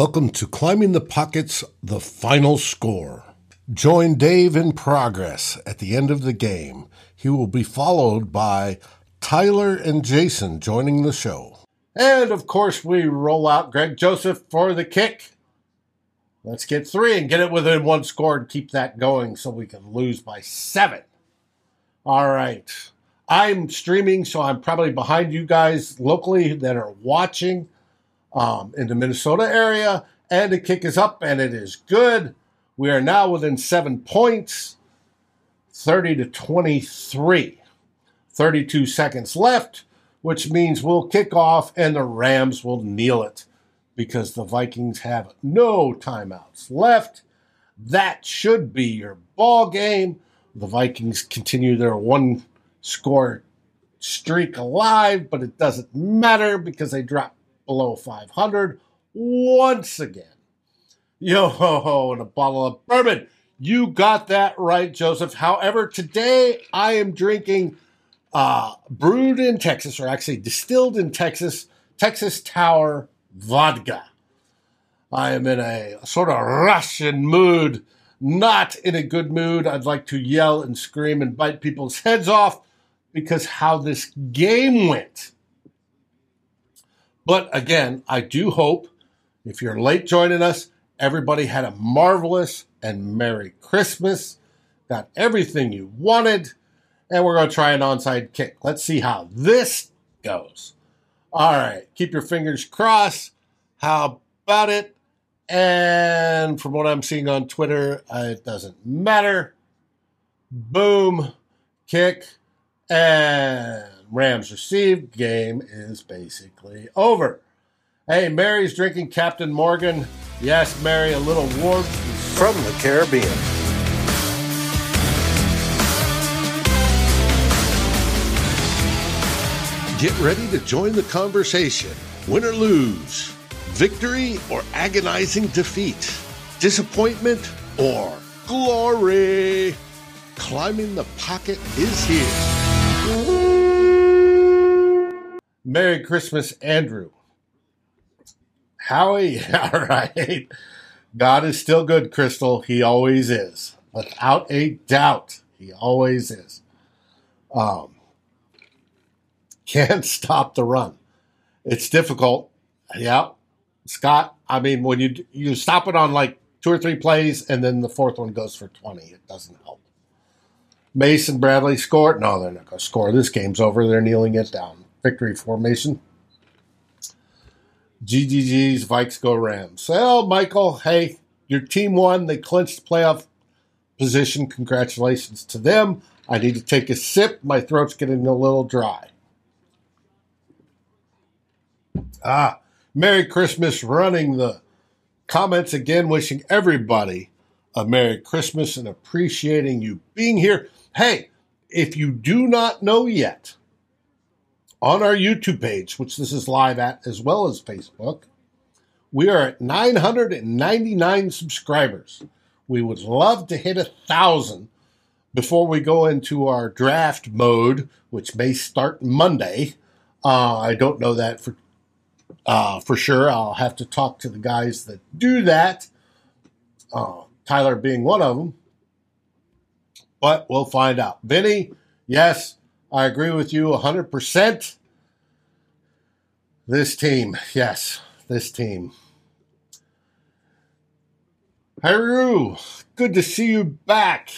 Welcome to Climbing the Pockets, the final score. Join Dave in progress at the end of the game. He will be followed by Tyler and Jason joining the show. And of course, we roll out Greg Joseph for the kick. Let's get three and get it within one score and keep that going so we can lose by seven. All right. I'm streaming, so I'm probably behind you guys locally that are watching um, in the Minnesota area. And the kick is up, and it is good. We are now within seven points, 30 to 23. 32 seconds left, which means we'll kick off and the Rams will kneel it because the Vikings have no timeouts left. That should be your ball game. The Vikings continue their one score streak alive, but it doesn't matter because they dropped below 500 once again. Yo ho ho, and a bottle of bourbon. You got that right, Joseph. However, today I am drinking uh, brewed in Texas, or actually distilled in Texas, Texas Tower vodka. I am in a sort of Russian mood, not in a good mood. I'd like to yell and scream and bite people's heads off because how this game went. But again, I do hope if you're late joining us, everybody had a marvelous and Merry Christmas, got everything you wanted, and we're going to try an onside kick. Let's see how this goes. All right, keep your fingers crossed. How about it? And from what I'm seeing on Twitter, uh, it doesn't matter. Boom, kick, and Rams received. Game is basically over. Hey, Mary's drinking Captain Morgan. Yes, Mary, a little warmth from the Caribbean. Get ready to join the conversation. Win or lose, victory or agonizing defeat, disappointment or glory. Climbing the pocket is here. Merry Christmas, Andrew. Howie, all right. God is still good, Crystal. He always is. Without a doubt, he always is. Um, can't stop the run. It's difficult. Yeah. Scott, I mean, when you you stop it on like two or three plays and then the fourth one goes for 20, it doesn't help. Mason Bradley scored. No, they're not going to score. This game's over. They're kneeling it down victory formation. GGG's Vikes go Rams. Well, Michael, hey, your team won. They clinched playoff position. Congratulations to them. I need to take a sip. My throat's getting a little dry. Ah, Merry Christmas running the comments again, wishing everybody a Merry Christmas and appreciating you being here. Hey, if you do not know yet, on our YouTube page, which this is live at, as well as Facebook. We are at 999 subscribers. We would love to hit a thousand before we go into our draft mode, which may start Monday. Uh, I don't know that for uh, for sure. I'll have to talk to the guys that do that. Uh, Tyler being one of them, but we'll find out. Vinny, yes, I agree with you 100%. This team, yes, this team. Haru, good to see you back.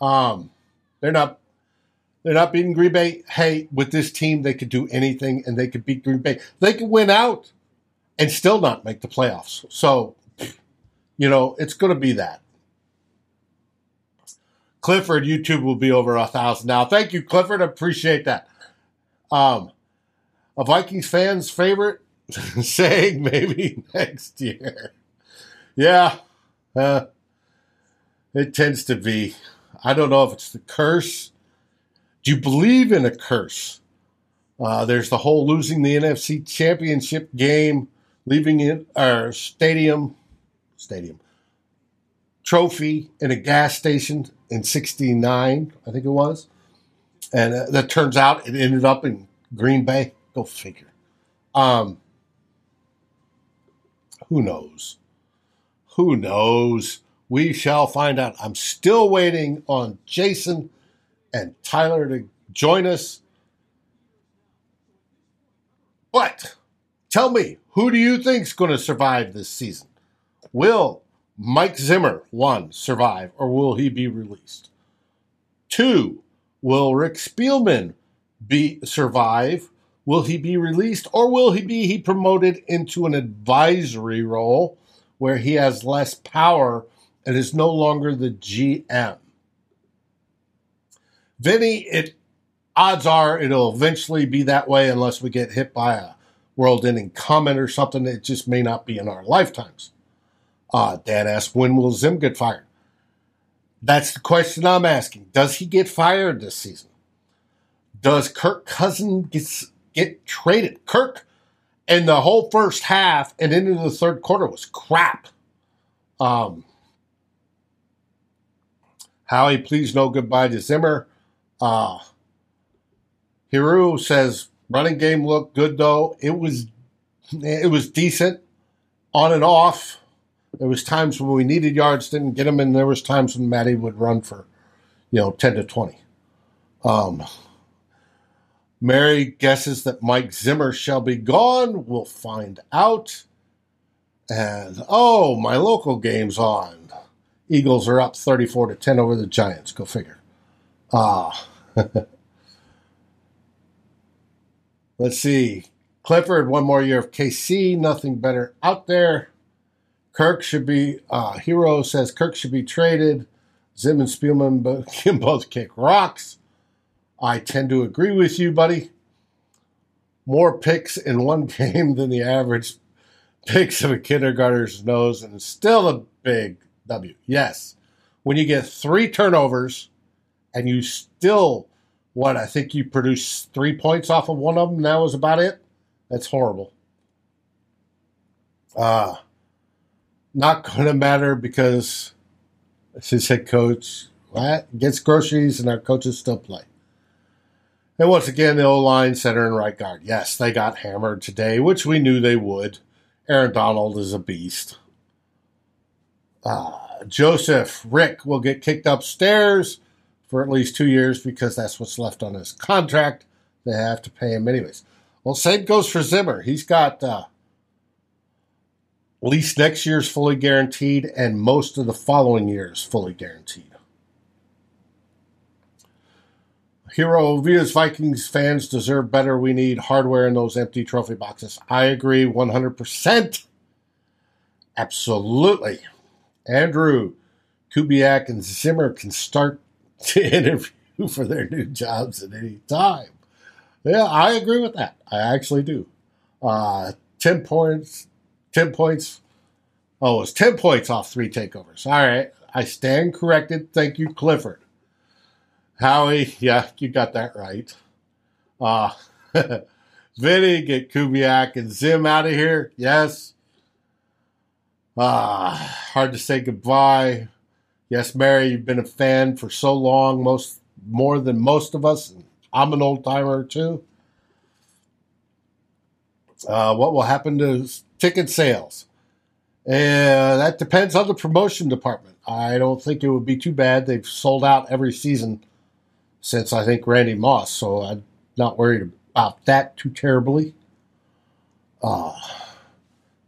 Um, they're not they're not beating Green Bay. Hey, with this team, they could do anything and they could beat Green Bay. They could win out and still not make the playoffs. So, you know, it's going to be that. Clifford, YouTube will be over a thousand now. Thank you, Clifford. I appreciate that. Um, a Vikings fan's favorite saying maybe next year. Yeah, uh, it tends to be. I don't know if it's the curse. Do you believe in a curse? Uh, there's the whole losing the NFC Championship game, leaving it our stadium, stadium trophy in a gas station in 69, I think it was. And uh, that turns out it ended up in Green Bay. Go figure. Um, who knows? Who knows? We shall find out. I'm still waiting on Jason and Tyler to join us. But tell me, who do you think's going to survive this season? Will Mike Zimmer, one, survive, or will he be released? Two, will Rick Spielman be survive? Will he be released, or will he be he promoted into an advisory role where he has less power and is no longer the GM? Vinny, it odds are it'll eventually be that way unless we get hit by a world-ending comet or something. It just may not be in our lifetimes. Uh, Dad asked, when will Zim get fired? That's the question I'm asking. Does he get fired this season? Does Kirk Cousin get, get traded? Kirk and the whole first half and into the third quarter was crap. Um, Howie, please no goodbye to Zimmer. Uh, Hiru says running game looked good though. It was it was decent on and off. There was times when we needed yards, didn't get them, and there was times when Mattison would run for, you know, ten to twenty. Um, Mary guesses that Mike Zimmer shall be gone. We'll find out. And oh, my local game's on. Eagles are up 34 to 10 over the Giants. Go figure. Ah. Let's see. Clifford, one more year of KC. Nothing better out there. Kirk should be, uh, Hero says Kirk should be traded. Zim and Spielman can both kick rocks. I tend to agree with you, buddy. More picks in one game than the average picks of a kindergartner's nose, and still a big W. Yes. When you get three turnovers and you still, what, I think you produce three points off of one of them, that was about it. That's horrible. Uh, not going to matter because his head coach gets groceries and our coaches still play. And once again, the O line, center, and right guard. Yes, they got hammered today, which we knew they would. Aaron Donald is a beast. Uh, Joseph Rick will get kicked upstairs for at least two years because that's what's left on his contract. They have to pay him anyways. Well, same goes for Zimmer. He's got uh, least next year's fully guaranteed and most of the following years fully guaranteed. Hero Via's Vikings fans deserve better. We need hardware in those empty trophy boxes. I agree 100%. Absolutely. Andrew, Kubiak, and Zimmer can start to interview for their new jobs at any time. Yeah, I agree with that. I actually do. Uh, 10 points. 10 points. Oh, it was 10 points off three takeovers. All right. I stand corrected. Thank you, Clifford. Howie, yeah, you got that right. Uh, Vinny, get Kubiak and Zim out of here. Yes. Ah, uh, hard to say goodbye. Yes, Mary, you've been a fan for so long, most more than most of us. I'm an old timer too. Uh, what will happen to ticket sales? Uh, that depends on the promotion department. I don't think it would be too bad. They've sold out every season since I think Randy Moss, so I'm not worried about that too terribly. Uh,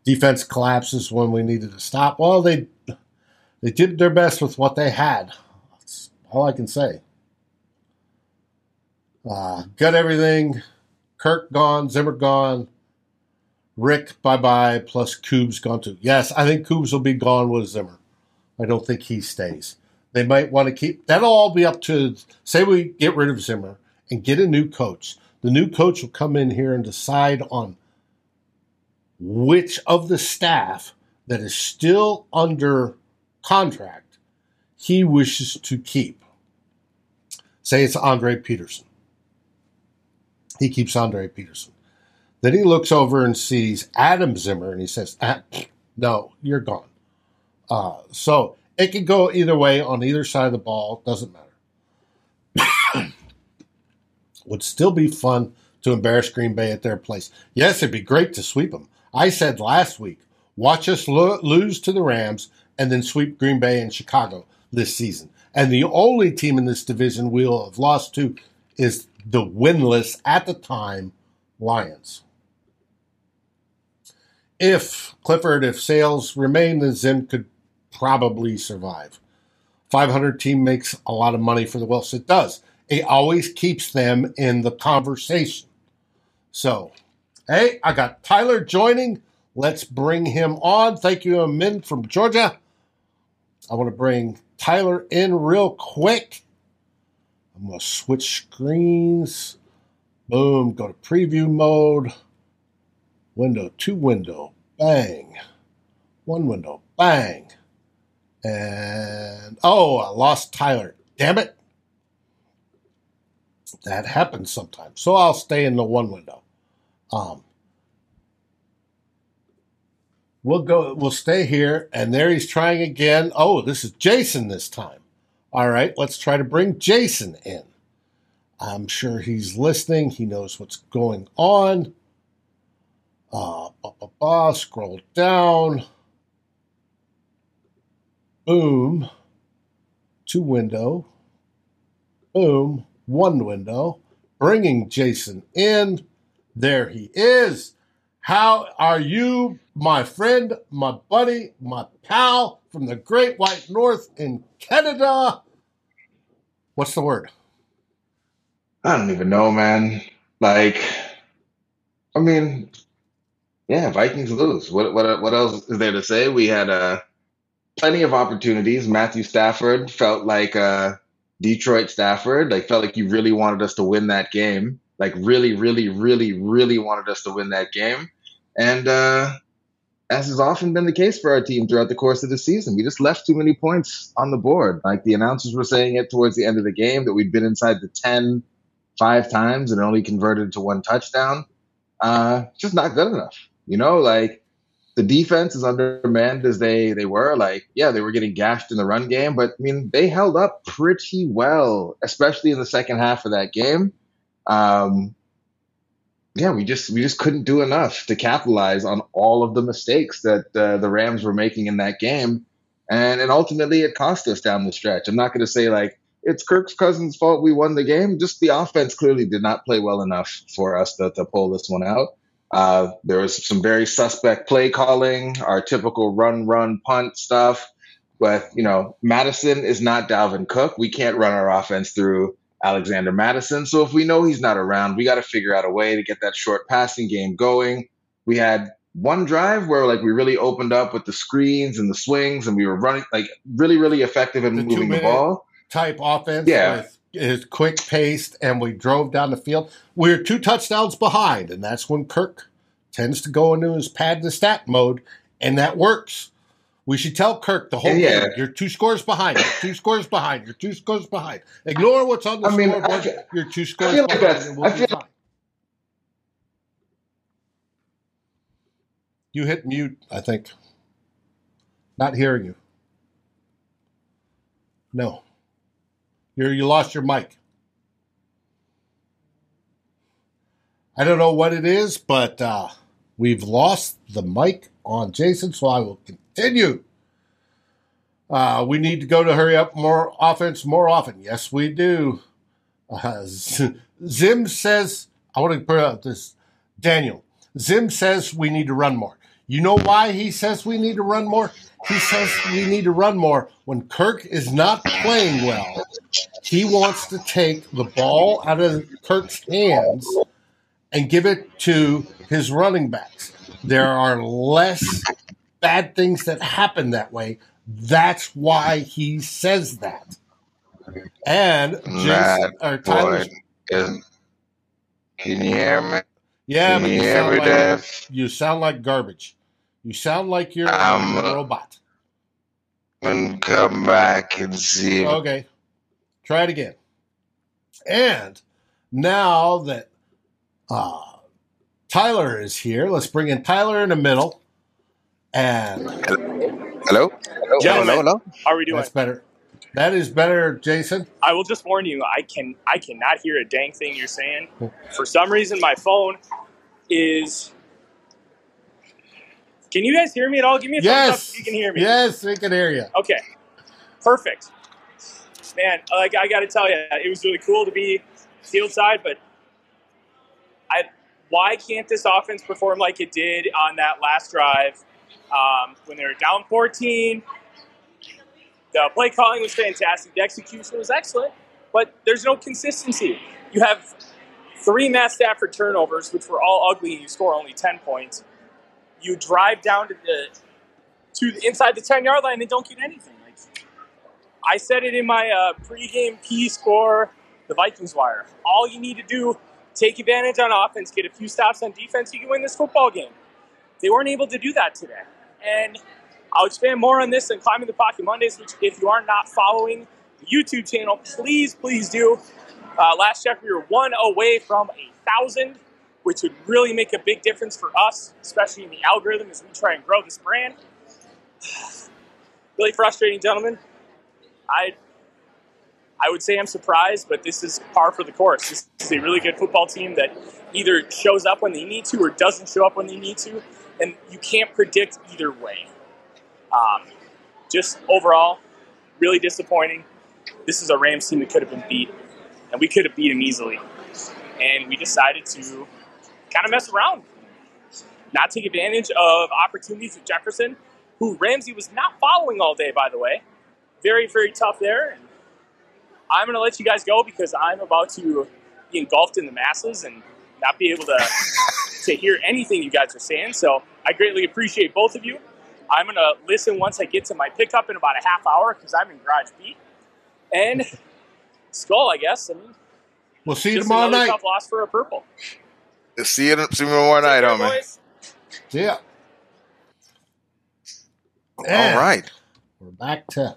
defense collapses when we needed to stop. Well, they they did their best with what they had. That's all I can say. Uh, got everything. Kirk gone, Zimmer gone, Rick bye bye, plus Coob's gone too. Yes, I think Coobs will be gone with Zimmer. I don't think he stays. They might want to keep that'll all be up to say we get rid of Zimmer and get a new coach. The new coach will come in here and decide on which of the staff that is still under contract he wishes to keep. Say it's Andre Patterson. He keeps Andre Patterson. Then he looks over and sees Adam Zimmer and he says, ah, No, you're gone. Uh, so it could go either way on either side of the ball. Doesn't matter. Would still be fun to embarrass Green Bay at their place. Yes, it'd be great to sweep them. I said last week, Watch us lo- lose to the Rams and then sweep Green Bay and Chicago this season. And the only team in this division we'll have lost to is the winless at the time Lions. If Clifford, if sales remain, then Zim could probably survive. 500 team makes a lot of money for the Wilfs. It does. It always keeps them in the conversation. So, hey, I got Tyler joining. Let's bring him on. Thank you, Amin from Georgia. I want to bring Tyler in real quick. I'm going to switch screens. Boom, go to preview mode. Window, two window, bang. One window, bang. And oh, I lost Tyler. Damn it. That happens sometimes. So I'll stay in the one window. Um, we'll go we'll stay here and there he's trying again. Oh, this is Jason this time. All right, let's try to bring Jason in. I'm sure he's listening. He knows what's going on. Uh, bah, bah, bah, scroll down. Boom. Two window. Boom. One window. Bringing Jason in. There he is. How are you, my friend, my buddy, my pal from the Great White North in Canada? What's the word? I don't even know, man. Like, I mean, yeah, Vikings lose. What what what else is there to say? We had uh, plenty of opportunities. Matthew Stafford felt like uh, Detroit Stafford. Like felt like you really wanted us to win that game. Like really, really, really, really wanted us to win that game. And uh, as has often been the case for our team throughout the course of the season, we just left too many points on the board. Like the announcers were saying it towards the end of the game that we'd been inside the ten five times and only converted to one touchdown. Uh, just not good enough. You know, like the defense is undermanned as they they were. Like, yeah, they were getting gashed in the run game, but I mean, they held up pretty well, especially in the second half of that game. Um, yeah, we just we just couldn't do enough to capitalize on all of the mistakes that uh, the Rams were making in that game, and and ultimately it cost us down the stretch. I'm not going to say like it's Kirk's Cousins' fault we won the game. Just the offense clearly did not play well enough for us to, to pull this one out. Uh, there was some very suspect play calling, our typical run, run, punt stuff. But, you know, Mattison is not Dalvin Cook. We can't run our offense through Alexander Mattison. So if we know he's not around, we got to figure out a way to get that short passing game going. We had one drive where like we really opened up with the screens and the swings and we were running like really, really effective in the moving the ball. Type offense. Yeah. With- is quick paced, and we drove down the field. We are two touchdowns behind, and that's when Kirk tends to go into his pad the stat mode, and that works. We should tell Kirk the whole yeah. game. You're two scores behind. You're two scores behind. You're two scores behind. Ignore what's on the I mean, scoreboard. Feel, you're two scores behind, like and we'll I be fine. You hit mute, I think. Not hearing you. No. You you lost your mic. I don't know what it is, but uh, we've lost the mic on Jason, so I will continue. Uh, we need to go to hurry up more offense more often. Yes, we do. Uh, Zim says, I want to put out this. Daniel, Zim says we need to run more. You know why he says we need to run more? He says we need to run more when Kirk is not playing well. He wants to take the ball out of Kirk's hands and give it to his running backs. There are less bad things that happen that way. That's why he says that. And Jason, or Tyler, can you hear me? Yeah, but you, you sound like, you sound like garbage. You sound like you're I'm a robot. And come back and see. Okay, try it again. And now that uh, Tyler is here. Let's bring in Tyler in the middle. And hello, hello, hello, hello. How are we doing? That's better. That is better, Jason. I will just warn you. I can I cannot hear a dang thing you're saying. For some reason, my phone is Can you guys hear me at all? Give me a thumbs up Yes. if you can hear me. Yes, we can hear you. Okay, perfect. Man, like I got to tell you, it was really cool to be field side, but I why can't this offense perform like it did on that last drive um, when they were down 14? The play calling was fantastic. The execution was excellent, but there's no consistency. You have three Matt Stafford turnovers, which were all ugly, and you score only 10 points. You drive down to the to the, inside the 10 yard line and don't get anything. Like I said it in my uh, pregame piece for the Vikings Wire. All you need to do, take advantage on offense, get a few stops on defense, you can win this football game. They weren't able to do that today. And I'll expand more on this in Climbing the Pocket Mondays, which if you are not following the YouTube channel, please, please do. Uh, last check, we were one away from a thousand, which would really make a big difference for us, especially in the algorithm as we try and grow this brand. Really frustrating, gentlemen. I I would say I'm surprised, but this is par for the course. This is a really good football team that either shows up when they need to or doesn't show up when they need to, and you can't predict either way. Um, just overall, really disappointing. This is a Rams team that could have been beat, and we could have beat them easily. And we decided to kind of mess around, not take advantage of opportunities with Jefferson, who Ramsey was not following all day, by the way. Very, very tough there. And I'm going to let you guys go because I'm about to be engulfed in the masses and not be able to to hear anything you guys are saying. So I greatly appreciate both of you. I'm going to listen once I get to my pickup in about a half hour because I'm in Garage B. And Skull, I guess. I mean, We'll see you just tomorrow another night. tough loss for a purple. See you, see you tomorrow night, Take care, homie. boys. Yeah. All And right. We're back to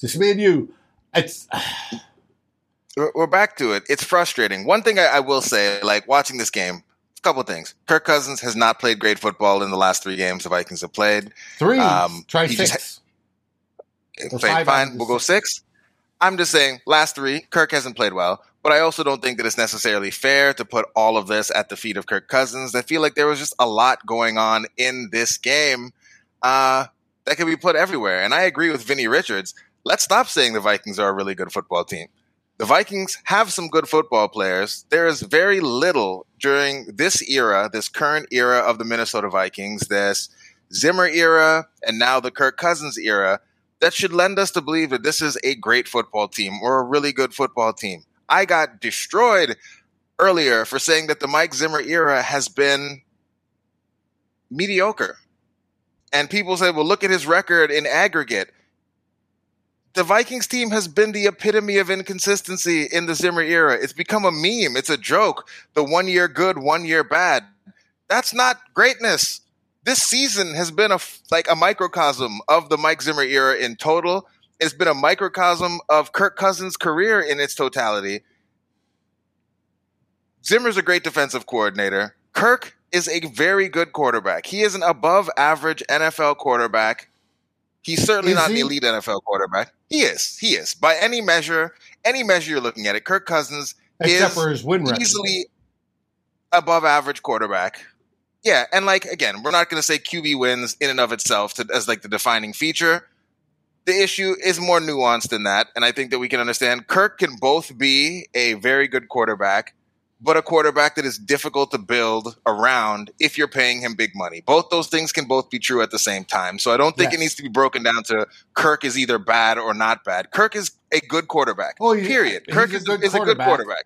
just me and you. It's We're we're back to it. It's frustrating. One thing I, I will say, like watching this game, a couple of things. Kirk Cousins has not played great football in the last three games the Vikings have played. three. Um, Try he just six. Or Fine, five out of fine. We'll go six. six. I'm just saying, last three, Kirk hasn't played well, but I also don't think that it's necessarily fair to put all of this at the feet of Kirk Cousins. I feel like there was just a lot going on in this game uh, that could be put everywhere. And I agree with Vinny Richards. Let's stop saying the Vikings are a really good football team. The Vikings have some good football players. There is very little during this era, this current era of the Minnesota Vikings, this Zimmer era, and now the Kirk Cousins era that should lend us to believe that this is a great football team or a really good football team. I got destroyed earlier for saying that the Mike Zimmer era has been mediocre. And people said, well, look at his record in aggregate. The Vikings team has been the epitome of inconsistency in the Zimmer era. It's become a meme, it's a joke. The one year good, one year bad. That's not greatness this season has been a like a microcosm of the Mike Zimmer era in total. It's been a microcosm of Kirk Cousins' career in its totality. Zimmer's a great defensive coordinator. Kirk is a very good quarterback. He is an above average NFL quarterback. He's certainly Is not he? an elite NFL quarterback. He is. He is. By any measure, any measure you're looking at it, Kirk Cousins Except is for his win record. easily above average quarterback. Yeah, and like again, we're not going to say QB wins in and of itself to, as like the defining feature. The issue is more nuanced than that, and I think that we can understand Kirk can both be a very good quarterback, but a quarterback that is difficult to build around if you're paying him big money. Both those things can both be true at the same time. So I don't think Yes. it needs to be broken down to Kirk is either bad or not bad. Kirk is a good quarterback. Oh, yeah, period. he's Kirk a is, good is a good quarterback.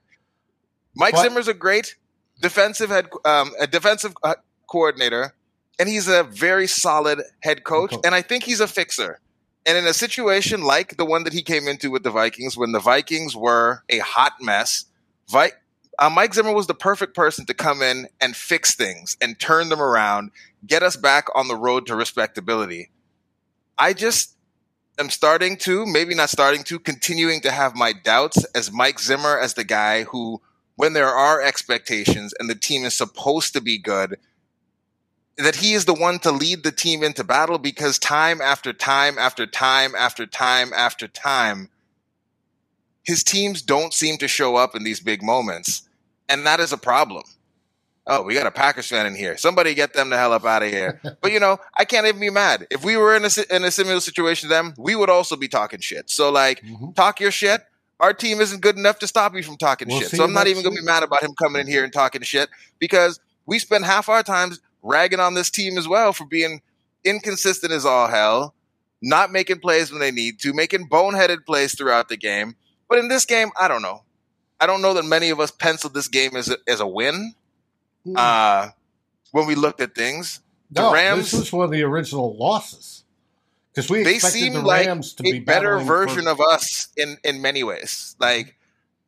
Mike But- Zimmer's a great defensive head, um, a defensive uh, coordinator, and he's a very solid head coach. coach. And I think he's a fixer. And in a situation like the one that he came into with the Vikings, when the Vikings were a hot mess, Vi- uh, Mike Zimmer was the perfect person to come in and fix things and turn them around, get us back on the road to respectability. I just am starting to, maybe not starting to, continuing to have my doubts as Mike Zimmer as the guy who, when there are expectations and the team is supposed to be good, that he is the one to lead the team into battle because time after time after time after time after time, his teams don't seem to show up in these big moments. And that is a problem. Oh, we got a Packers fan in here. Somebody get them the hell up out of here. but you know, I can't even be mad. If we were in a in a similar situation to them, we would also be talking shit. So like, mm-hmm. talk your shit. Our team isn't good enough to stop you from talking we'll shit. So I'm not even going to be mad about him coming in here and talking shit because we spend half our times ragging on this team as well for being inconsistent as all hell, not making plays when they need to, making boneheaded plays throughout the game. But in this game, I don't know. I don't know that many of us penciled this game as a, as a win. Hmm. Uh, when we looked at things, the no, Rams. This was one of the original losses because we they seem the like Rams to a be better version for- of us in in many ways. Like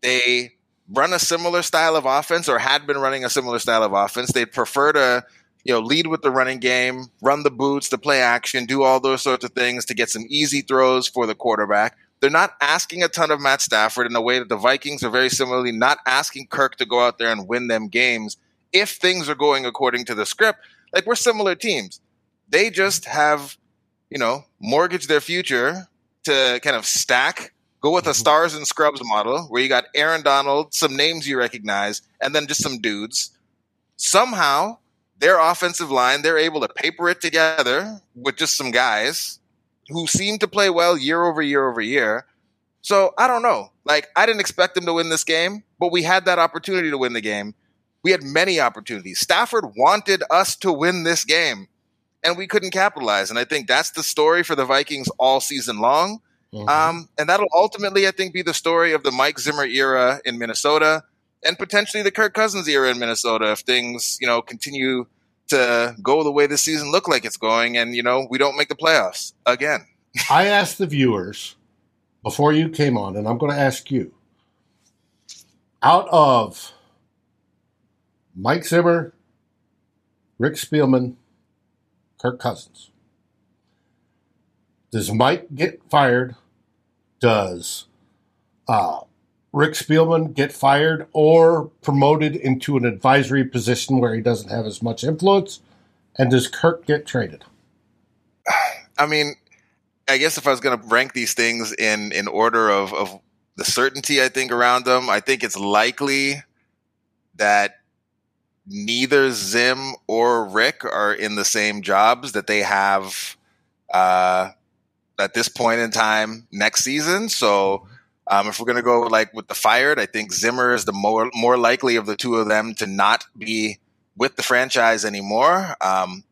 they run a similar style of offense or had been running a similar style of offense. They'd prefer to you know lead with the running game, run the boots, to play action, do all those sorts of things to get some easy throws for the quarterback. They're not asking a ton of Matt Stafford in a way that the Vikings are very similarly not asking Kirk to go out there and win them games if things are going according to the script, like we're similar teams. They just have, you know, mortgaged their future to kind of stack, go with a mm-hmm. stars and scrubs model where you got Aaron Donald, some names you recognize, and then just some dudes. Somehow, their offensive line, they're able to paper it together with just some guys who seem to play well year over year over year. So I don't know. Like, I didn't expect them to win this game, but we had that opportunity to win the game. We had many opportunities. Stafford wanted us to win this game, and we couldn't capitalize. And I think that's the story for the Vikings all season long. Mm-hmm. Um, and that'll ultimately, I think, be the story of the Mike Zimmer era in Minnesota and potentially the Kirk Cousins era in Minnesota if things, you know, continue to go the way the season look like it's going and, you know, we don't make the playoffs again. I asked the viewers before you came on, and I'm going to ask you out of Mike Zimmer, Rick Spielman, Kirk Cousins. Does Mike get fired? Does uh, Rick Spielman get fired or promoted into an advisory position where he doesn't have as much influence? And does Kirk get traded? I mean, I guess if I was going to rank these things in in order of of the certainty, I think around them, I think it's likely that neither Zim or Rick are in the same jobs that they have uh, at this point in time next season. So um, if we're going to go like with the fired, I think Zimmer is the more more likely of the two of them to not be with the franchise anymore. Um,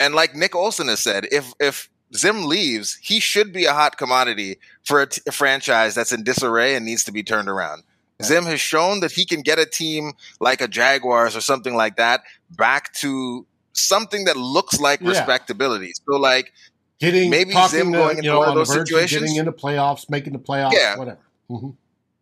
and like Nick Olson has said, if if Zim leaves, he should be a hot commodity for a, t- a franchise that's in disarray and needs to be turned around. Zim has shown that he can get a team like a Jaguars or something like that back to something that looks like yeah. respectability. So like getting maybe Zim to, going into know, one of those situations, getting into playoffs, making the playoffs, yeah. whatever. Mm-hmm.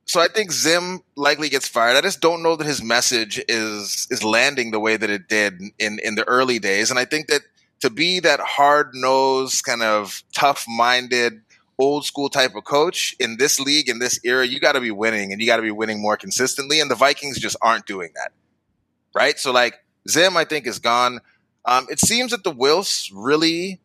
So I think Zim likely gets fired. I just don't know that his message is is landing the way that it did in in the early days, and I think that to be that hard nosed, kind of tough minded old school type of coach in this league in this era you got to be winning and you got to be winning more consistently and the vikings just aren't doing that right so like zim i think is gone um, it seems that the wilfs really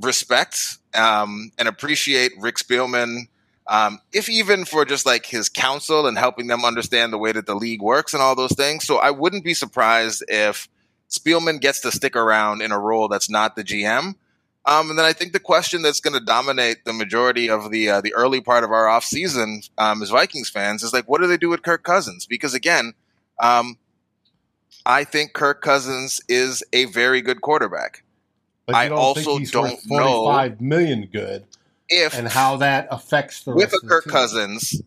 respect um, and appreciate rick spielman um, if even for just like his counsel and helping them understand the way that the league works and all those things so i wouldn't be surprised if spielman gets to stick around in a role that's not the gm um, and then I think the question that's going to dominate the majority of the uh, the early part of our off season um, as Vikings fans is like, what do they do with Kirk Cousins? Because again, um, I think Kirk Cousins is a very good quarterback. But I also don't know five million good if and how that affects the with a Kirk Cousins.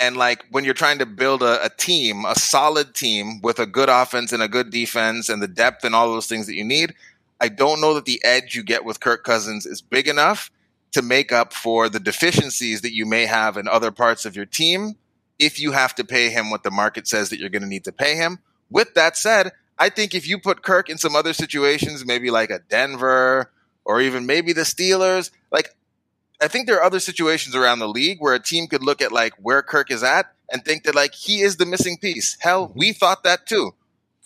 And like when you're trying to build a, a team, a solid team with a good offense and a good defense and the depth and all those things that you need, I don't know that the edge you get with Kirk Cousins is big enough to make up for the deficiencies that you may have in other parts of your team if you have to pay him what the market says that you're going to need to pay him. With that said, I think if you put Kirk in some other situations, maybe like a Denver or even maybe the Steelers, like I think there are other situations around the league where a team could look at like where Kirk is at and think that like he is the missing piece. Hell, we thought that too.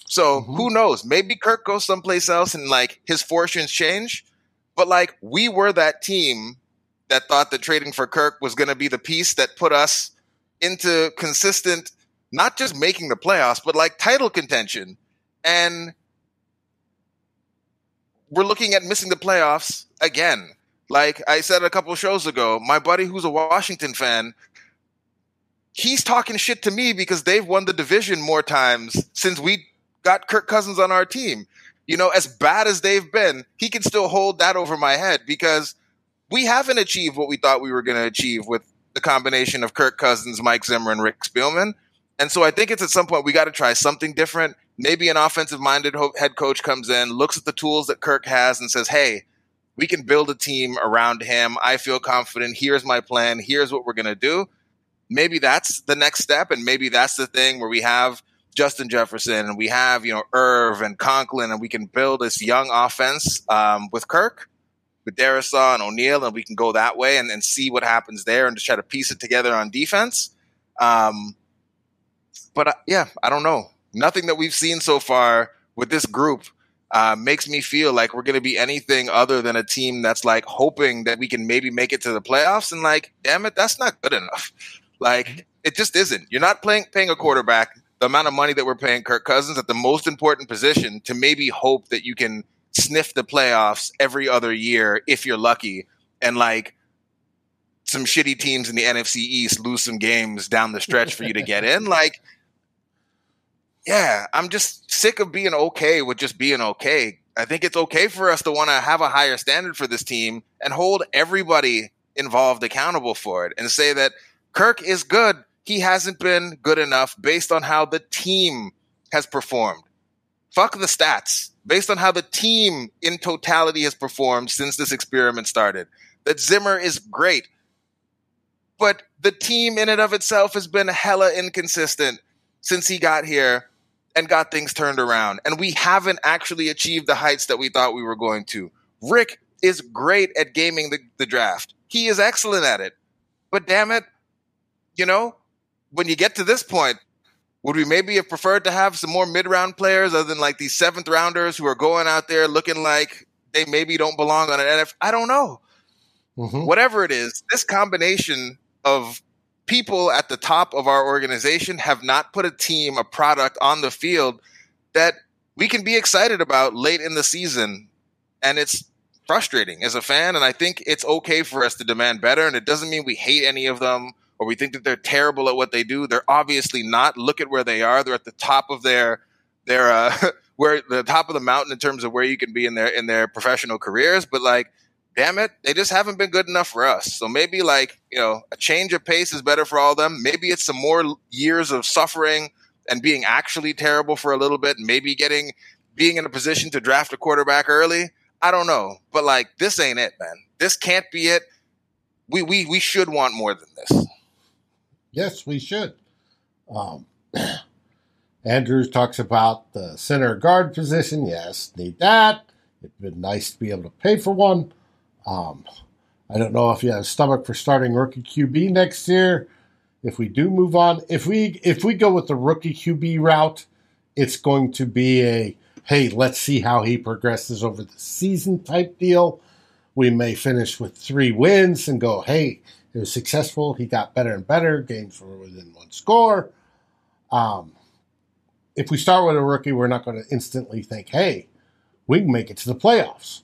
So mm-hmm. who knows? Maybe Kirk goes someplace else and like his fortunes change. But like we were that team that thought that trading for Kirk was going to be the piece that put us into consistent, not just making the playoffs, but like title contention. And we're looking at missing the playoffs again. Like I said a couple shows ago, my buddy who's a Washington fan, he's talking shit to me because they've won the division more times since we got Kirk Cousins on our team. You know, as bad as they've been, he can still hold that over my head because we haven't achieved what we thought we were going to achieve with the combination of Kirk Cousins, Mike Zimmer, and Rick Spielman. And so I think it's at some point we got to try something different. Maybe an offensive minded head coach comes in, looks at the tools that Kirk has, and says, hey, we can build a team around him. I feel confident. Here's my plan. Here's what we're going to do. Maybe that's the next step. And maybe that's the thing where we have Justin Jefferson and we have, you know, Irv and Conklin, and we can build this young offense um, with Kirk, with Darrisaw and O'Neill, and we can go that way and, and see what happens there and just try to piece it together on defense. Um, but uh, yeah, I don't know. Nothing that we've seen so far with this group uh, makes me feel like we're going to be anything other than a team that's like hoping that we can maybe make it to the playoffs. And like, damn it, that's not good enough. Like, it just isn't. You're not playing paying a quarterback the amount of money that we're paying Kirk Cousins at the most important position to maybe hope that you can sniff the playoffs every other year if you're lucky. And like, some shitty teams in the NFC East lose some games down the stretch for you to get in. Like, yeah, I'm just sick of being okay with just being okay. I think it's okay for us to want to have a higher standard for this team and hold everybody involved accountable for it and say that Kirk is good. He hasn't been good enough based on how the team has performed. Fuck the stats. Based on how the team in totality has performed since this experiment started. That Zimmer is great. But the team in and of itself has been hella inconsistent since he got here and got things turned around. And we haven't actually achieved the heights that we thought we were going to. Rick is great at gaming the, the draft. He is excellent at it. But damn it, you know, when you get to this point, would we maybe have preferred to have some more mid round players other than like these seventh rounders who are going out there looking like they maybe don't belong on an NFL? I don't know. Mm-hmm. Whatever it is, this combination of people at the top of our organization have not put a team, a product on the field that we can be excited about late in the season. And it's frustrating as a fan. And I think it's okay for us to demand better. And it doesn't mean we hate any of them or we think that they're terrible at what they do. They're obviously not. Look at where they are. They're at the top of their, their, uh, where the top of the mountain in terms of where you can be in their, in their professional careers. But like, damn it, they just haven't been good enough for us. So maybe like, you know, a change of pace is better for all of them. Maybe it's some more years of suffering and being actually terrible for a little bit, maybe getting being in a position to draft a quarterback early. I don't know. But like this ain't it, man. This can't be it. We we we should want more than this. Yes, we should. Um Andrews talks about the center guard position. Yes, need that. It'd been nice to be able to pay for one. Um, I don't know if you have a stomach for starting rookie QB next year. If we do move on, if we if we go with the rookie QB route, it's going to be a hey, let's see how he progresses over the season type deal. We may finish with three wins and go, hey, it was successful. He got better and better. Games were within one score. Um, if we start with a rookie, we're not going to instantly think, hey, we can make it to the playoffs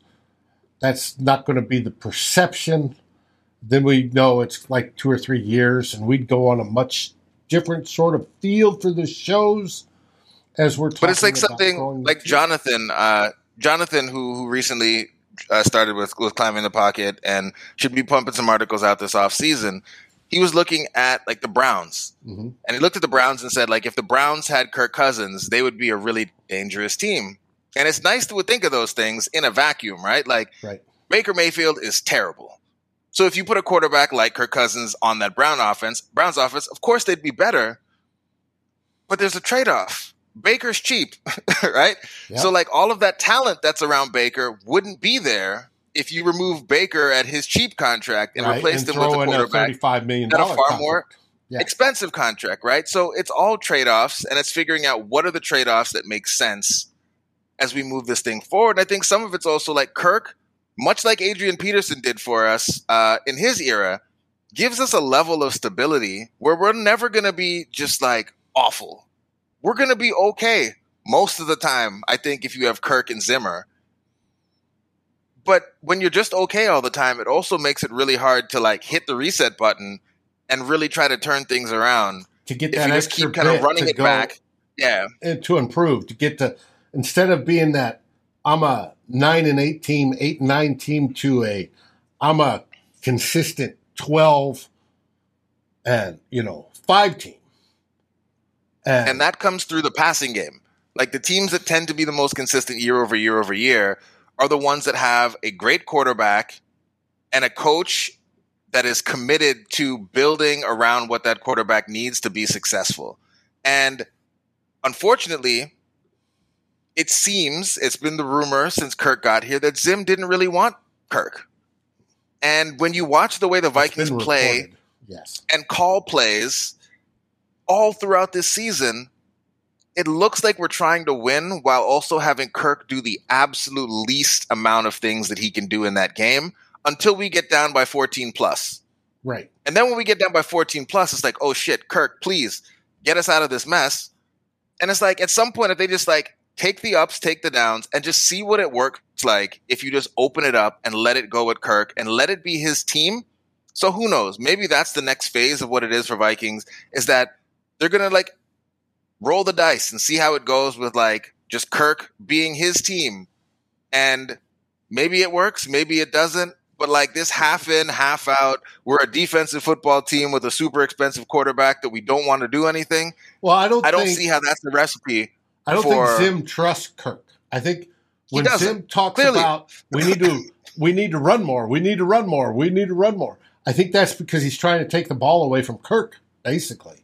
that's not going to be the perception. Then we know it's like two or three years, and we'd go on a much different sort of field for the shows as we're talking. But it's like something like Jonathan, uh, Jonathan, who who recently uh, started with with climbing the pocket and should be pumping some articles out this off season. He was looking at like the Browns, mm-hmm. and he looked at the Browns and said, like, if the Browns had Kirk Cousins, they would be a really dangerous team. And it's nice to think of those things in a vacuum, right? Like right. Baker Mayfield is terrible. So if you put a quarterback like Kirk Cousins on that Brown offense, Brown's offense, of course they'd be better. But there's a trade-off. Baker's cheap, right? Yep. So like all of that talent that's around Baker wouldn't be there if you remove Baker at his cheap contract and right. replaced and him with a quarterback a $35 million at a far contract. more yeah. expensive contract, right? So it's all trade-offs and it's figuring out what are the trade-offs that make sense as we move this thing forward. I think some of it's also like Kirk, much like Adrian Peterson did for us uh, in his era, gives us a level of stability where we're never going to be just like awful. We're going to be okay most of the time. I think if you have Kirk and Zimmer, but when you're just okay all the time, it also makes it really hard to like hit the reset button and really try to turn things around. To get If that you just keep kind of running it back, yeah, to improve, to get to instead of being that I'm a nine and eight team, eight and nine team to a I'm a consistent twelve and you know five team. And, and that comes through the passing game. Like the teams that tend to be the most consistent year over year over year are the ones that have a great quarterback and a coach that is committed to building around what that quarterback needs to be successful. And unfortunately, it seems it's been the rumor since Kirk got here that Zim didn't really want Kirk. And when you watch the way the Vikings play. Yes. and call plays all throughout this season, it looks like we're trying to win while also having Kirk do the absolute least amount of things that he can do in that game until we get down by 14 plus. Right. And then when we get down by 14 plus, it's like, oh shit, Kirk, please get us out of this mess. And it's like at some point, if they just like take the ups, take the downs, and just see what it works like if you just open it up and let it go with Kirk and let it be his team. So who knows? Maybe that's the next phase of what it is for Vikings is that they're gonna like roll the dice and see how it goes with like just Kirk being his team. And maybe it works, maybe it doesn't. But like this half in, half out, we're a defensive football team with a super expensive quarterback that we don't want to do anything. Well, I don't. I don't think, see how that's the recipe. I don't for- think Zim trusts Kirk. I think when Zim talks clearly. about we need to we need to run more, we need to run more, we need to run more. I think that's because he's trying to take the ball away from Kirk, basically.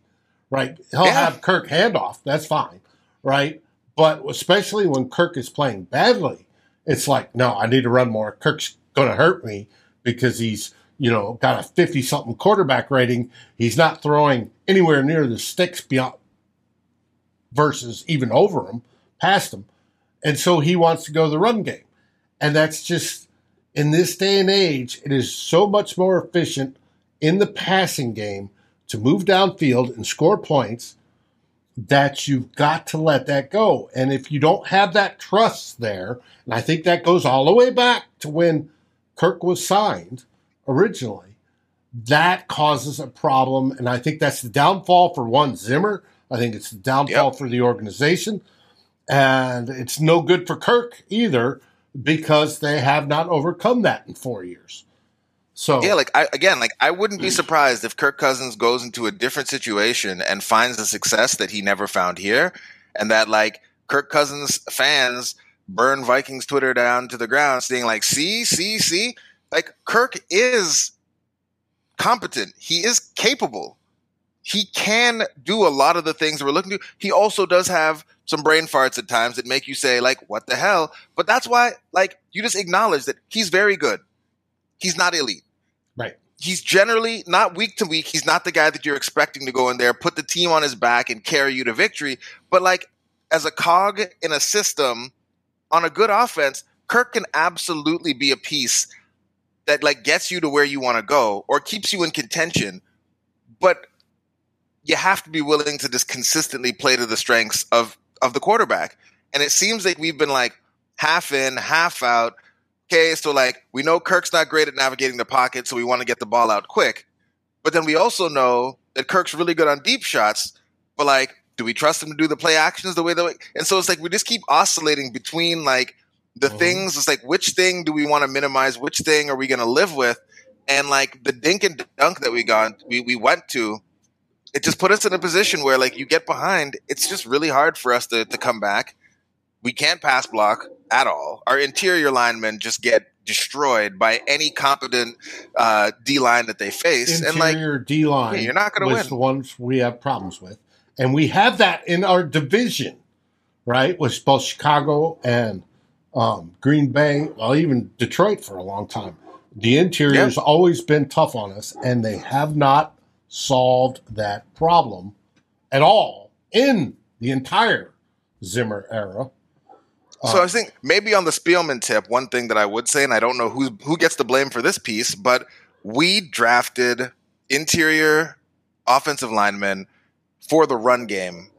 Right? He'll Yeah. have Kirk handoff. That's fine. Right? But especially when Kirk is playing badly, it's like, no, I need to run more. Kirk's going to hurt me because he's, you know, got a 50 something quarterback rating. He's not throwing anywhere near the sticks beyond versus even over him, past him. And so he wants to go the run game. And that's just in this day and age, it is so much more efficient in the passing game to move downfield and score points that you've got to let that go. And if you don't have that trust there, and I think that goes all the way back to when Kirk was signed originally, that causes a problem. And I think that's the downfall for one Zimmer. I think it's the downfall for the organization. And it's no good for Kirk either because they have not overcome that in four years. So Yeah, like I again, like I wouldn't be surprised if Kirk Cousins goes into a different situation and finds the success that he never found here, and that like Kirk Cousins fans burn Vikings Twitter down to the ground, saying like, "See, see, see." Like Kirk is competent. He is capable. He can do a lot of the things we're looking to. He also does have some brain farts at times that make you say like, "What the hell?" But that's why, like, you just acknowledge that he's very good. He's not elite right. he's generally not week to week. He's not the guy that you're expecting to go in there, put the team on his back, and carry you to victory. But like as a cog in a system on a good offense, Kirk can absolutely be a piece that like gets you to where you want to go or keeps you in contention. But you have to be willing to just consistently play to the strengths of of the quarterback. And it seems like we've been like half in, half out. Okay, so like we know Kirk's not great at navigating the pocket, so we want to get the ball out quick. But then we also know that Kirk's really good on deep shots. But like, do we trust him to do the play actions the way that? And so it's like we just keep oscillating between like the Mhm. things. It's like which thing do we want to minimize? Which thing are we going to live with? And like the dink and dunk that we got, we we went to, it just put us in a position where like you get behind, it's just really hard for us to to come back. We can't pass block at all. Our interior linemen just get destroyed by any competent uh, D line that they face, and like Interior D line yeah, you're not gonna win. the ones we have problems with. And we have that in our division, right? With both Chicago and um, Green Bay, well, even Detroit for a long time. The interior has always been tough on us, and they have not solved that problem at all in the entire Zimmer era. So I think maybe on the Spielman tip, one thing that I would say, and I don't know who who gets the blame for this piece, but we drafted interior offensive linemen for the run game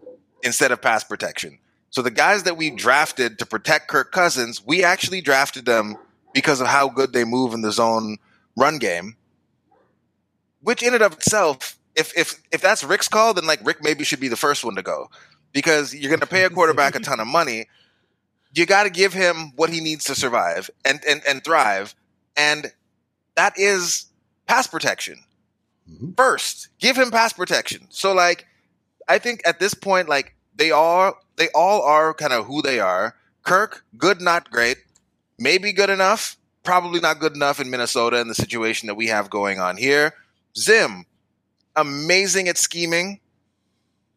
instead of pass protection. So the guys that we drafted to protect Kirk Cousins, we actually drafted them because of how good they move in the zone run game. Which in and of itself, if if if that's Rick's call, then like Rick maybe should be the first one to go. Because you're gonna pay a quarterback a ton of money. You gotta give him what he needs to survive and and, and thrive. And that is pass protection. Mhm. First, give him pass protection. So like I think at this point, like they all they all are kind of who they are. Kirk, good, not great. Maybe good enough. Probably not good enough in Minnesota in the situation that we have going on here. Zim, amazing at scheming.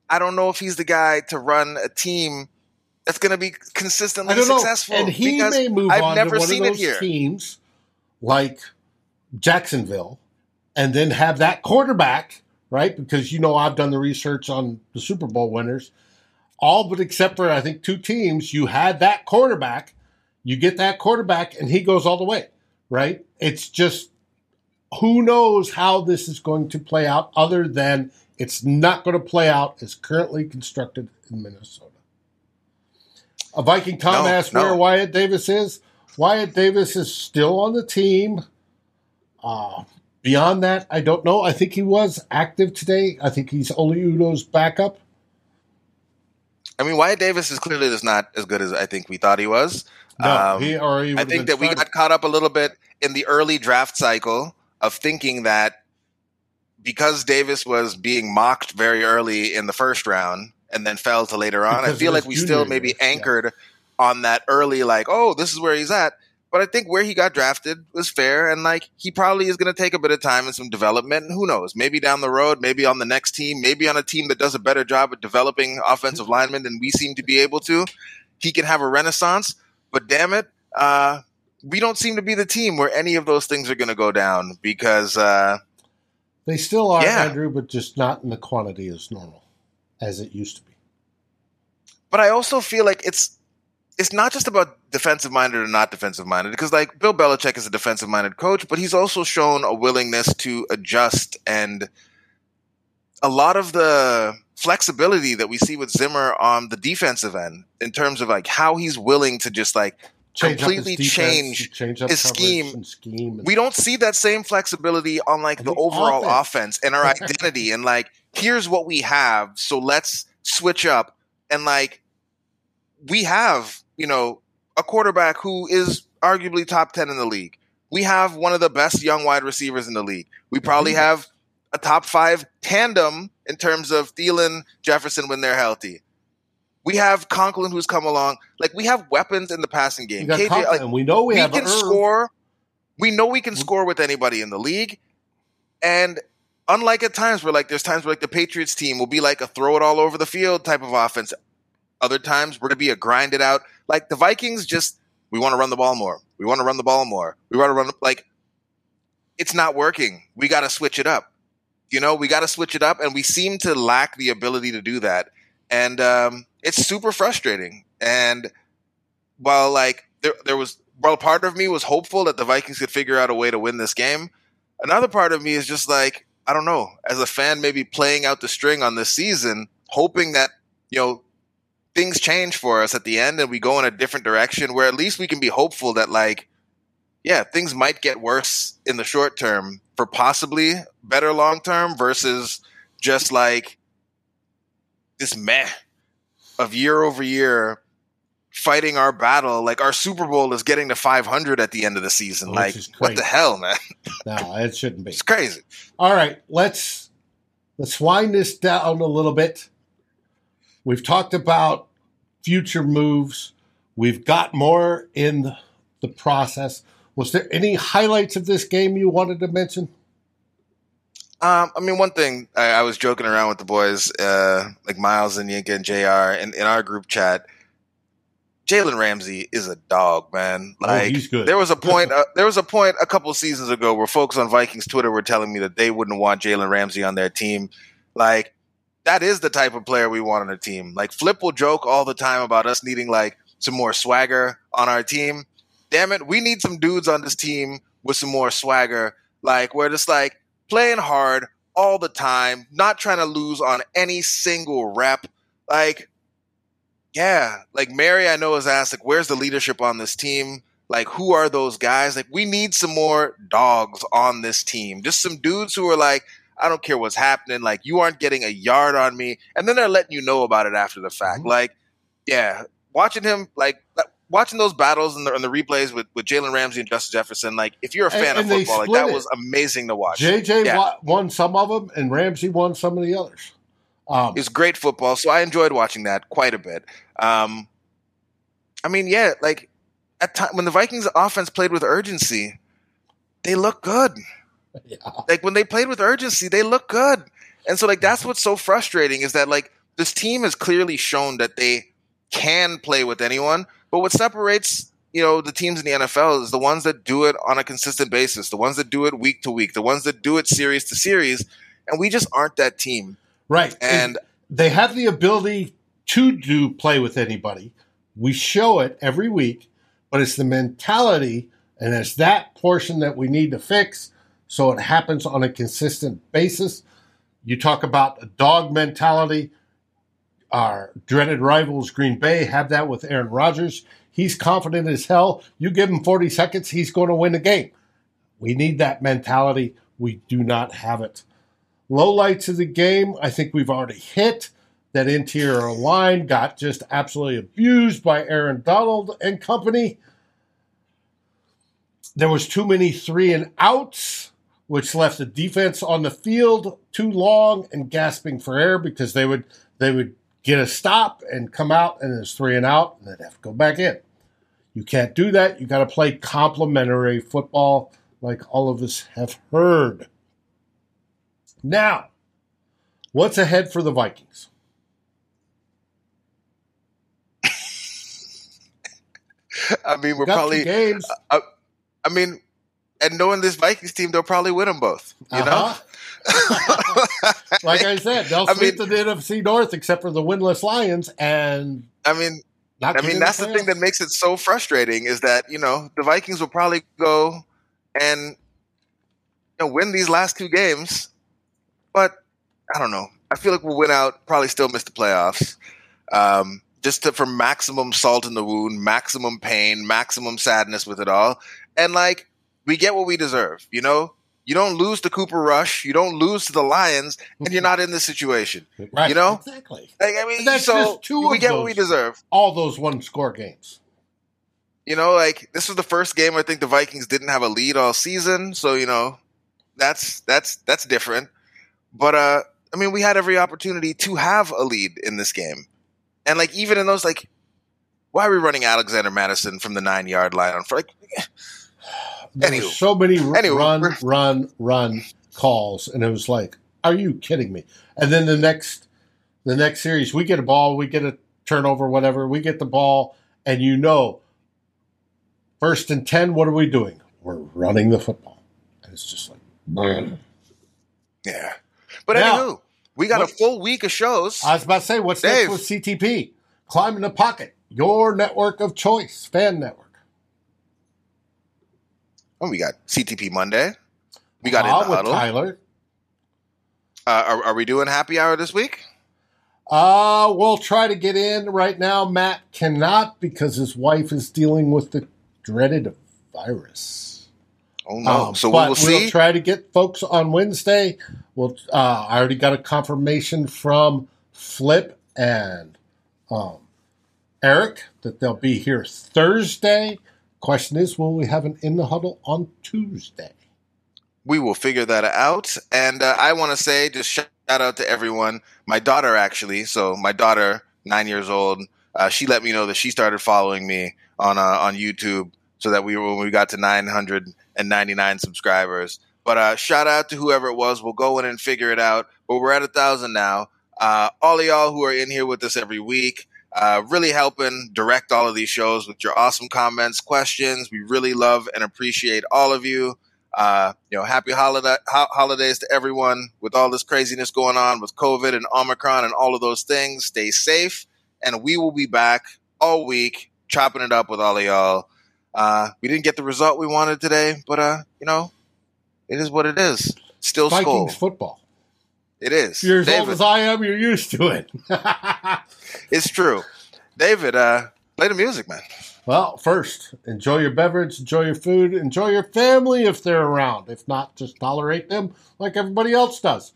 I don't know if he's the guy to run a team that's going to be consistently I don't know. successful. And he may move I've on never to one seen of it those here. teams like Jacksonville and then have that quarterback, right? Because you know I've done the research on the Super Bowl winners. All but except for I think two teams, you had that quarterback. You get that quarterback and he goes all the way, right? It's just who knows how this is going to play out other than it's not going to play out as currently constructed in Minnesota. A Viking Tom No, asked no. where Wyatt Davis is. Wyatt Davis is still on the team. Uh, beyond that, I don't know. I think he was active today. I think he's Oli Udoh's backup. I mean, Wyatt Davis is clearly just not as good as I think we thought he was. No, Um, he I think that we got caught up a little bit in the early draft cycle of thinking that because Davis was being mocked very early in the first round and then fell to later on, Because I feel like we still maybe yeah. anchored on that early, like, oh, this is where he's at. But I think where he got drafted was fair, and like he probably is going to take a bit of time and some development. And who knows? Maybe down the road, maybe on the next team, maybe on a team that does a better job at developing offensive linemen than we seem to be able to, he can have a renaissance. But damn it, uh, we don't seem to be the team where any of those things are going to go down because uh, They still are, Yeah. Andrew, but just not in the quantity as normal as it used to be. but I also feel like it's it's not just about defensive minded or not defensive minded because like Bill Belichick is a defensive minded coach, but he's also shown a willingness to adjust and a lot of the flexibility that we see with Zimmer on the defensive end in terms of like how he's willing to just like Change up Completely defense, change change his scheme. and scheme. we don't see that same flexibility on like the the overall offense. offense and our identity and like here's what we have so let's switch up and like we have you know a quarterback who is arguably top 10 in the league we have one of the best young wide receivers in the league we probably have a top five tandem in terms of Thielen, Jefferson when they're healthy. We have Conklin who's come along. Like we have weapons in the passing game. KJ, Conklin, like, we know we, we, have can Irv. score. We know we can score with anybody in the league. And unlike at times where like there's times where like the Patriots team will be like a throw it all over the field type of offense. Other times we're gonna be a grind it out. Like the Vikings just we want to run the ball more. We want to run the ball more. We want to run like it's not working. We got to switch it up. You know, we got to switch it up, and we seem to lack the ability to do that. And um, it's super frustrating. And while like there, there was, while part of me was hopeful that the Vikings could figure out a way to win this game, another part of me is just like, I don't know, as a fan, maybe playing out the string on this season, hoping that you know things change for us at the end and we go in a different direction where at least we can be hopeful that like yeah things might get worse in the short term for possibly better long term versus just like this meh of year over year fighting our battle like our super bowl is getting to 500 at the end of the season oh, Which like what the hell man No, it shouldn't be. it's crazy All right, let's let's wind this down a little bit. We've talked about future moves. We've got more in the process. Was there any highlights of this game you wanted to mention? Um, I mean, one thing I, I was joking around with the boys, uh, like Miles and Yinka and Jr. in, in our group chat. Jalen Ramsey is a dog, man. Oh, Like good. there was a point, uh, there was a point a couple seasons ago where folks on Vikings Twitter were telling me that they wouldn't want Jalen Ramsey on their team. Like that is the type of player we want on a team. Like Flip will joke all the time about us needing like some more swagger on our team. Damn it, we need some dudes on this team with some more swagger. Like we're just like playing hard all the time, not trying to lose on any single rep. Like yeah, like Mary, I know has asked, like, where's the leadership on this team? Like, who are those guys? Like, we need some more dogs on this team. Just some dudes who are like, I don't care what's happening. Like, you aren't getting a yard on me. And then they're letting you know about it after the fact. Mhm. Like, yeah, watching him, like, watching those battles and the, and the replays with, with Jalen Ramsey and Justin Jefferson, like, if you're a fan and of football, like, that it. was amazing to watch. JJ Yeah. won some of them, and Ramsey won some of the others. Um, It was great football, so I enjoyed watching that quite a bit. Um, I mean, yeah, like at time when the Vikings offense played with urgency, they look good. yeah. Like when they played with urgency, they look good. And so like that's what's so frustrating is that like this team has clearly shown that they can play with anyone, but what separates you know the teams in the NFL is the ones that do it on a consistent basis, the ones that do it week to week, the ones that do it series to series, and we just aren't that team. Right. And they have the ability to do play with anybody. We show it every week, but it's the mentality and it's that portion that we need to fix so it happens on a consistent basis. You talk about a dog mentality. Our dreaded rivals, Green Bay, have that with Aaron Rodgers. He's confident as hell. You give him 40 seconds, he's going to win the game. We need that mentality. We do not have it. Low lights of the game, I think we've already hit. That interior line got just absolutely abused by Aaron Donald and company. There was too many three and outs, which left the defense on the field too long and gasping for air because they would they would get a stop and come out and it's three and out and they'd have to go back in. You can't do that. You got to play complementary football, like all of us have heard. Now, what's ahead for the Vikings? I mean, we're probably games. I mean, and knowing this Vikings team, they'll probably win them both. You Uh-huh. know, Like I said, they'll I sweep mean- the NFC North except for the winless Lions and I mean, I mean, that's the thing that makes it so frustrating is that you know the Vikings will probably go and you know win these last two games, but I don't know. I feel like we'll win out, probably still miss the playoffs. Um, just to, for maximum salt in the wound, maximum pain, maximum sadness with it all, and like we get what we deserve. You know, you don't lose to Cooper Rush, you don't lose to the Lions, and you're not in this situation. Right, you know? exactly. Like, I mean, That's so just two we of get what we deserve. All those one score games. You know, like this was the first game I think the Vikings didn't have a lead all season, so you know, that's that's that's different. But uh I mean, we had every opportunity to have a lead in this game. And like even in those like why are we running Alexander Mattison from the 9-yard line on for like There were so many run, run, run calls, and it was like, "Are you kidding me?" And then the next, the next series, we get a ball, we get a turnover, whatever. We get the ball, and you know, first and ten. What are we doing? We're running the football, and it's just like, man. yeah. But Now, anywho, we got what- a full week of shows. I was about to say, what's Dave. next with CTP? Climbing the Pocket, your network of choice, fan network. We got CTP Monday. We got Ah, in the with huddle. Tyler. Uh, are, are we doing happy hour this week? Uh, we'll try to get in right now. Matt cannot because his wife is dealing with the dreaded virus. Oh no. Um, so we will we'll try to get folks on Wednesday. We'll. Uh, I already got a confirmation from Flip and um, Eric that they'll be here Thursday. Question is, will we have an in the huddle on Tuesday? we will figure that out. And uh, I want to say, just shout out to everyone. My daughter, actually, so my daughter, nine years old, uh, she let me know that she started following me on uh, on YouTube, so that we when we got to 999 subscribers. But uh, shout out to whoever it was. We'll go in and figure it out. But we're at a thousand now. Uh, all of y'all who are in here with us every week, uh, really helping direct all of these shows with your awesome comments, questions. We really love and appreciate all of you. Uh, you know, happy holiday ho- holidays to everyone with all this craziness going on with COVID and Omicron and all of those things. Stay safe, and we will be back all week chopping it up with all of y'all. Uh, we didn't get the result we wanted today, but uh, you know, it is what it is. Still. Vikings football. It is. You're as old as I am, you're used to it. it's true. David, uh, play the music, man. Well, first, enjoy your beverage, enjoy your food, enjoy your family if they're around. If not, just tolerate them like everybody else does.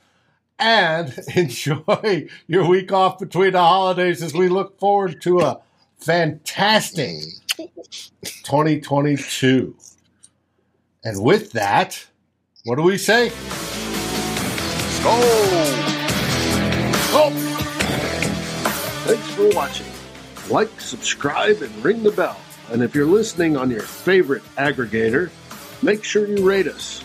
And enjoy your week off between the holidays as we look forward to a fantastic 2022. And with that, what do we say? Go! Oh! Thanks for watching. Like, subscribe, and ring the bell. And if you're listening on your favorite aggregator, make sure you rate us.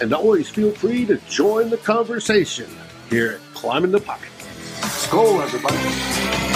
And always feel free to join the conversation here at Climbing the Pocket. Skol, everybody.